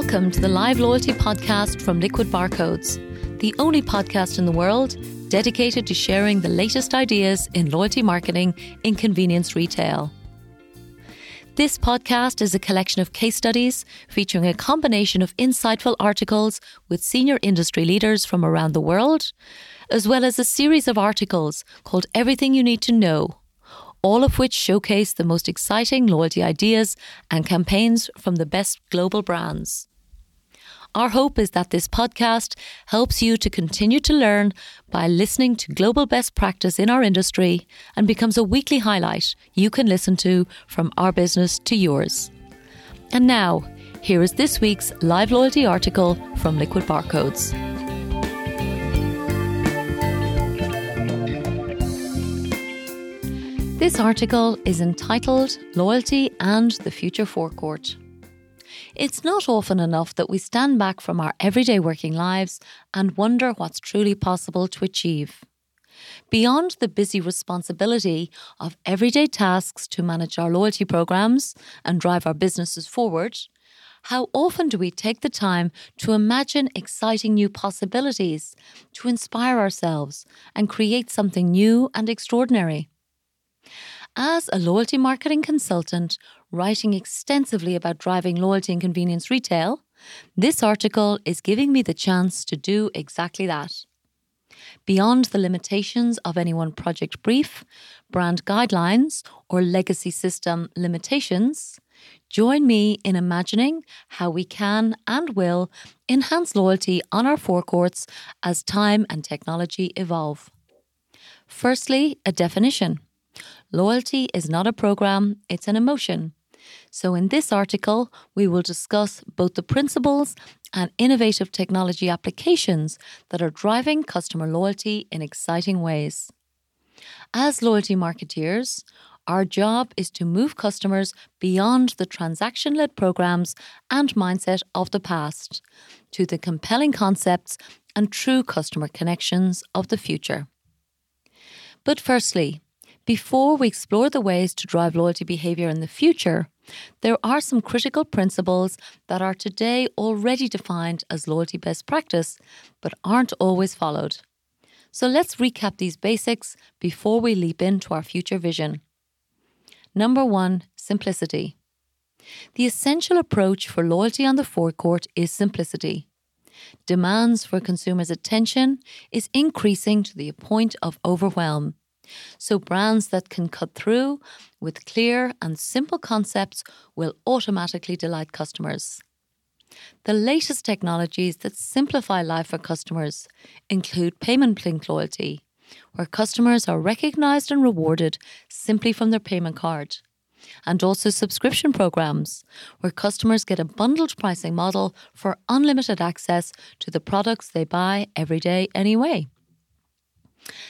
Welcome to the Live Loyalty Podcast from Liquid Barcodes, the only podcast in the world dedicated to sharing the latest ideas in loyalty marketing in convenience retail. This podcast is a collection of case studies featuring a combination of insightful articles with senior industry leaders from around the world, as well as a series of articles called Everything You Need to Know, all of which showcase the most exciting loyalty ideas and campaigns from the best global brands. Our hope is that this podcast helps you to continue to learn by listening to global best practice in our industry and becomes a weekly highlight you can listen to from our business to yours. And now, here is this week's live loyalty article from Liquid Barcodes. This article is entitled Loyalty and the Future Forecourt. It's not often enough that we stand back from our everyday working lives and wonder what's truly possible to achieve. Beyond the busy responsibility of everyday tasks to manage our loyalty programs and drive our businesses forward, how often do we take the time to imagine exciting new possibilities, to inspire ourselves, and create something new and extraordinary? As a loyalty marketing consultant writing extensively about driving loyalty and convenience retail, this article is giving me the chance to do exactly that. Beyond the limitations of any one project brief, brand guidelines, or legacy system limitations, join me in imagining how we can and will enhance loyalty on our forecourts as time and technology evolve. Firstly, a definition. Loyalty is not a program, it's an emotion. So, in this article, we will discuss both the principles and innovative technology applications that are driving customer loyalty in exciting ways. As loyalty marketeers, our job is to move customers beyond the transaction led programs and mindset of the past to the compelling concepts and true customer connections of the future. But firstly, before we explore the ways to drive loyalty behavior in the future, there are some critical principles that are today already defined as loyalty best practice, but aren't always followed. So let's recap these basics before we leap into our future vision. Number one, simplicity. The essential approach for loyalty on the forecourt is simplicity. Demands for consumers' attention is increasing to the point of overwhelm so, brands that can cut through with clear and simple concepts will automatically delight customers. The latest technologies that simplify life for customers include payment link loyalty, where customers are recognized and rewarded simply from their payment card, and also subscription programs, where customers get a bundled pricing model for unlimited access to the products they buy every day anyway.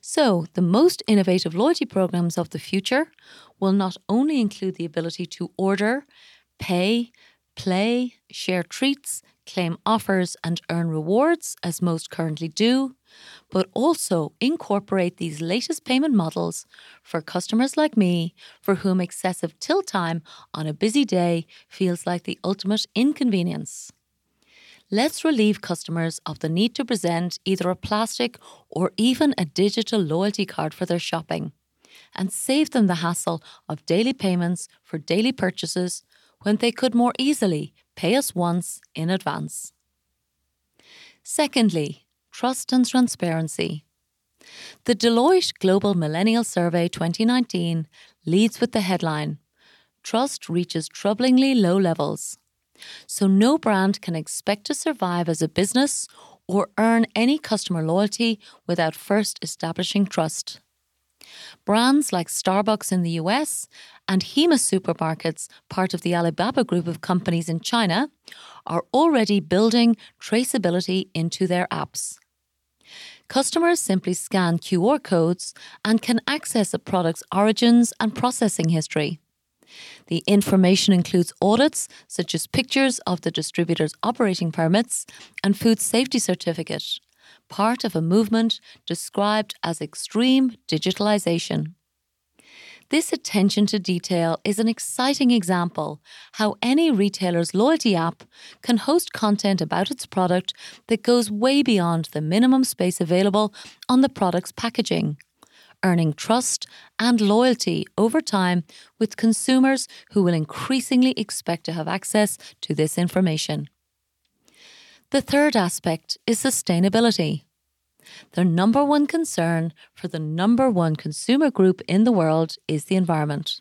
So, the most innovative loyalty programs of the future will not only include the ability to order, pay, play, share treats, claim offers, and earn rewards, as most currently do, but also incorporate these latest payment models for customers like me, for whom excessive till time on a busy day feels like the ultimate inconvenience. Let's relieve customers of the need to present either a plastic or even a digital loyalty card for their shopping and save them the hassle of daily payments for daily purchases when they could more easily pay us once in advance. Secondly, trust and transparency. The Deloitte Global Millennial Survey 2019 leads with the headline Trust reaches troublingly low levels. So no brand can expect to survive as a business or earn any customer loyalty without first establishing trust. Brands like Starbucks in the US and Hema supermarkets, part of the Alibaba group of companies in China, are already building traceability into their apps. Customers simply scan QR codes and can access a product's origins and processing history. The information includes audits such as pictures of the distributor's operating permits and food safety certificate, part of a movement described as extreme digitalization. This attention to detail is an exciting example how any retailer's loyalty app can host content about its product that goes way beyond the minimum space available on the product's packaging, earning trust and loyalty over time with consumers who will increasingly expect to have access to this information. The third aspect is sustainability. Their number one concern for the number one consumer group in the world is the environment.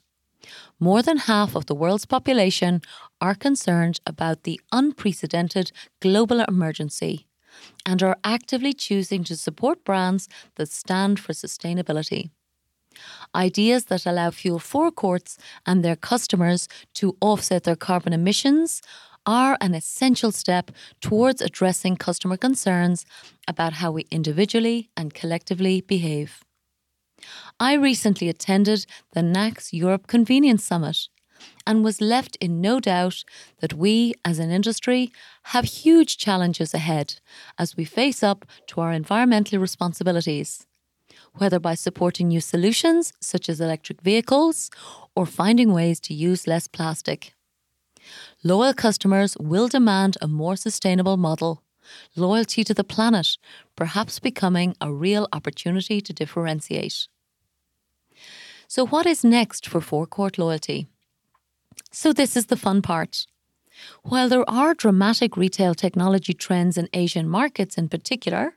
More than half of the world's population are concerned about the unprecedented global emergency and are actively choosing to support brands that stand for sustainability. Ideas that allow fuel forecourts and their customers to offset their carbon emissions are an essential step towards addressing customer concerns about how we individually and collectively behave. I recently attended the NACS Europe Convenience Summit and was left in no doubt that we as an industry have huge challenges ahead as we face up to our environmental responsibilities, whether by supporting new solutions such as electric vehicles or finding ways to use less plastic. Loyal customers will demand a more sustainable model, loyalty to the planet, perhaps becoming a real opportunity to differentiate. So, what is next for forecourt loyalty? So, this is the fun part. While there are dramatic retail technology trends in Asian markets in particular,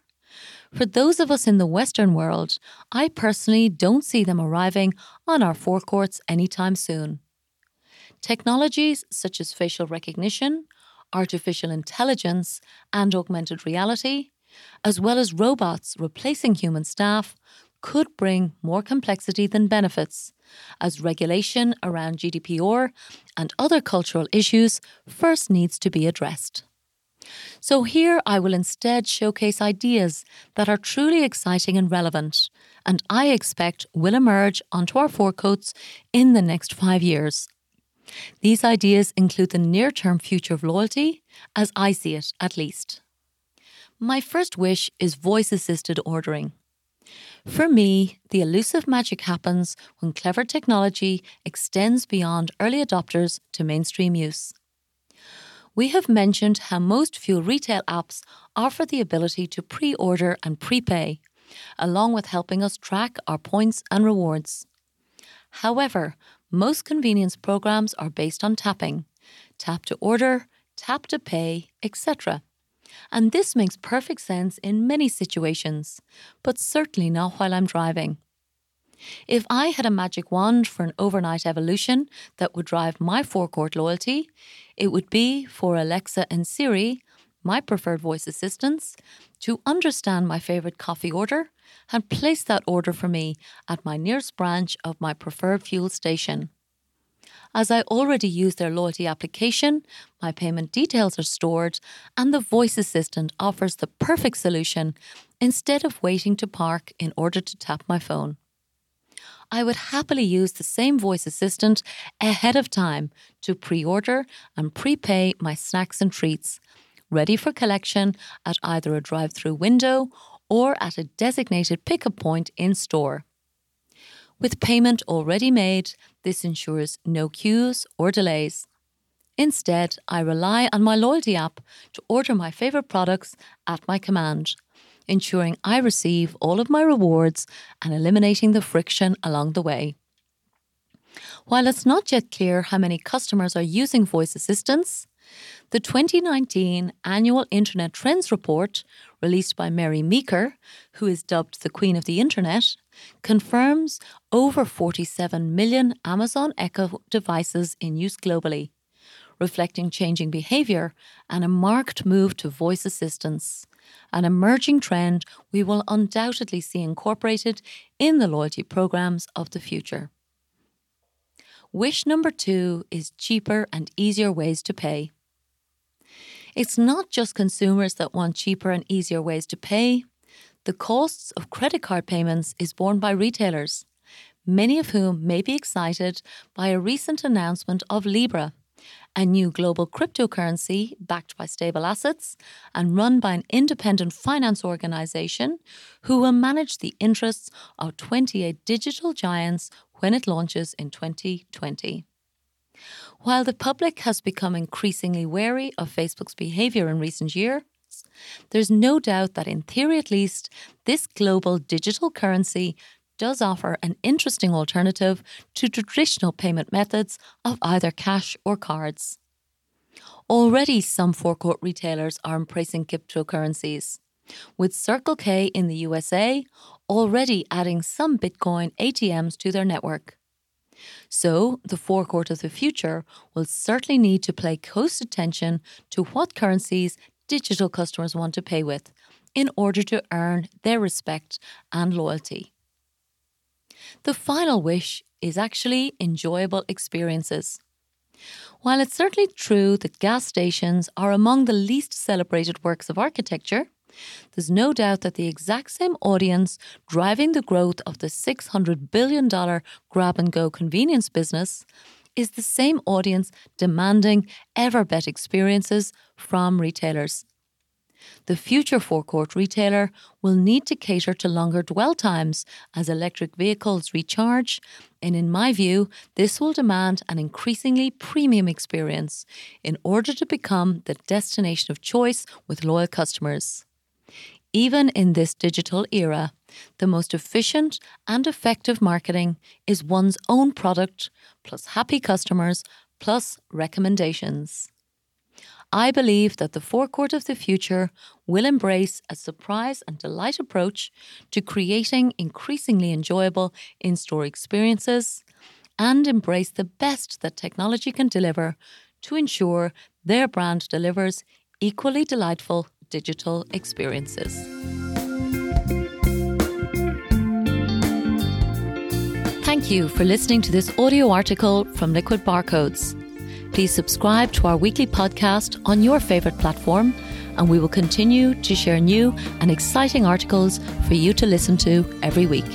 for those of us in the Western world, I personally don't see them arriving on our forecourts anytime soon. Technologies such as facial recognition, artificial intelligence, and augmented reality, as well as robots replacing human staff, could bring more complexity than benefits, as regulation around GDPR and other cultural issues first needs to be addressed. So, here I will instead showcase ideas that are truly exciting and relevant, and I expect will emerge onto our forecourts in the next five years. These ideas include the near term future of loyalty, as I see it at least. My first wish is voice assisted ordering. For me, the elusive magic happens when clever technology extends beyond early adopters to mainstream use. We have mentioned how most fuel retail apps offer the ability to pre order and prepay, along with helping us track our points and rewards. However, most convenience programs are based on tapping tap to order, tap to pay, etc. And this makes perfect sense in many situations, but certainly not while I'm driving. If I had a magic wand for an overnight evolution that would drive my forecourt loyalty, it would be for Alexa and Siri, my preferred voice assistants, to understand my favourite coffee order and place that order for me at my nearest branch of my preferred fuel station. As I already use their loyalty application, my payment details are stored, and the voice assistant offers the perfect solution instead of waiting to park in order to tap my phone. I would happily use the same voice assistant ahead of time to pre order and prepay my snacks and treats, ready for collection at either a drive through window or at a designated pickup point in store. With payment already made, this ensures no queues or delays. Instead, I rely on my loyalty app to order my favourite products at my command, ensuring I receive all of my rewards and eliminating the friction along the way. While it's not yet clear how many customers are using voice assistants, the 2019 Annual Internet Trends Report, released by Mary Meeker, who is dubbed the Queen of the Internet, confirms over 47 million Amazon Echo devices in use globally, reflecting changing behaviour and a marked move to voice assistance, an emerging trend we will undoubtedly see incorporated in the loyalty programs of the future. Wish number two is cheaper and easier ways to pay. It's not just consumers that want cheaper and easier ways to pay. The costs of credit card payments is borne by retailers, many of whom may be excited by a recent announcement of Libra, a new global cryptocurrency backed by stable assets and run by an independent finance organization who will manage the interests of 28 digital giants when it launches in 2020. While the public has become increasingly wary of Facebook's behaviour in recent years, there's no doubt that, in theory at least, this global digital currency does offer an interesting alternative to traditional payment methods of either cash or cards. Already, some forecourt retailers are embracing cryptocurrencies, with Circle K in the USA already adding some Bitcoin ATMs to their network. So, the forecourt of the future will certainly need to pay close attention to what currencies digital customers want to pay with in order to earn their respect and loyalty. The final wish is actually enjoyable experiences. While it's certainly true that gas stations are among the least celebrated works of architecture, there's no doubt that the exact same audience driving the growth of the $600 billion grab and go convenience business is the same audience demanding ever better experiences from retailers. The future forecourt retailer will need to cater to longer dwell times as electric vehicles recharge, and in my view, this will demand an increasingly premium experience in order to become the destination of choice with loyal customers. Even in this digital era, the most efficient and effective marketing is one's own product plus happy customers plus recommendations. I believe that the forecourt of the future will embrace a surprise and delight approach to creating increasingly enjoyable in store experiences and embrace the best that technology can deliver to ensure their brand delivers equally delightful digital experiences. Thank you for listening to this audio article from Liquid Barcodes. Please subscribe to our weekly podcast on your favourite platform, and we will continue to share new and exciting articles for you to listen to every week.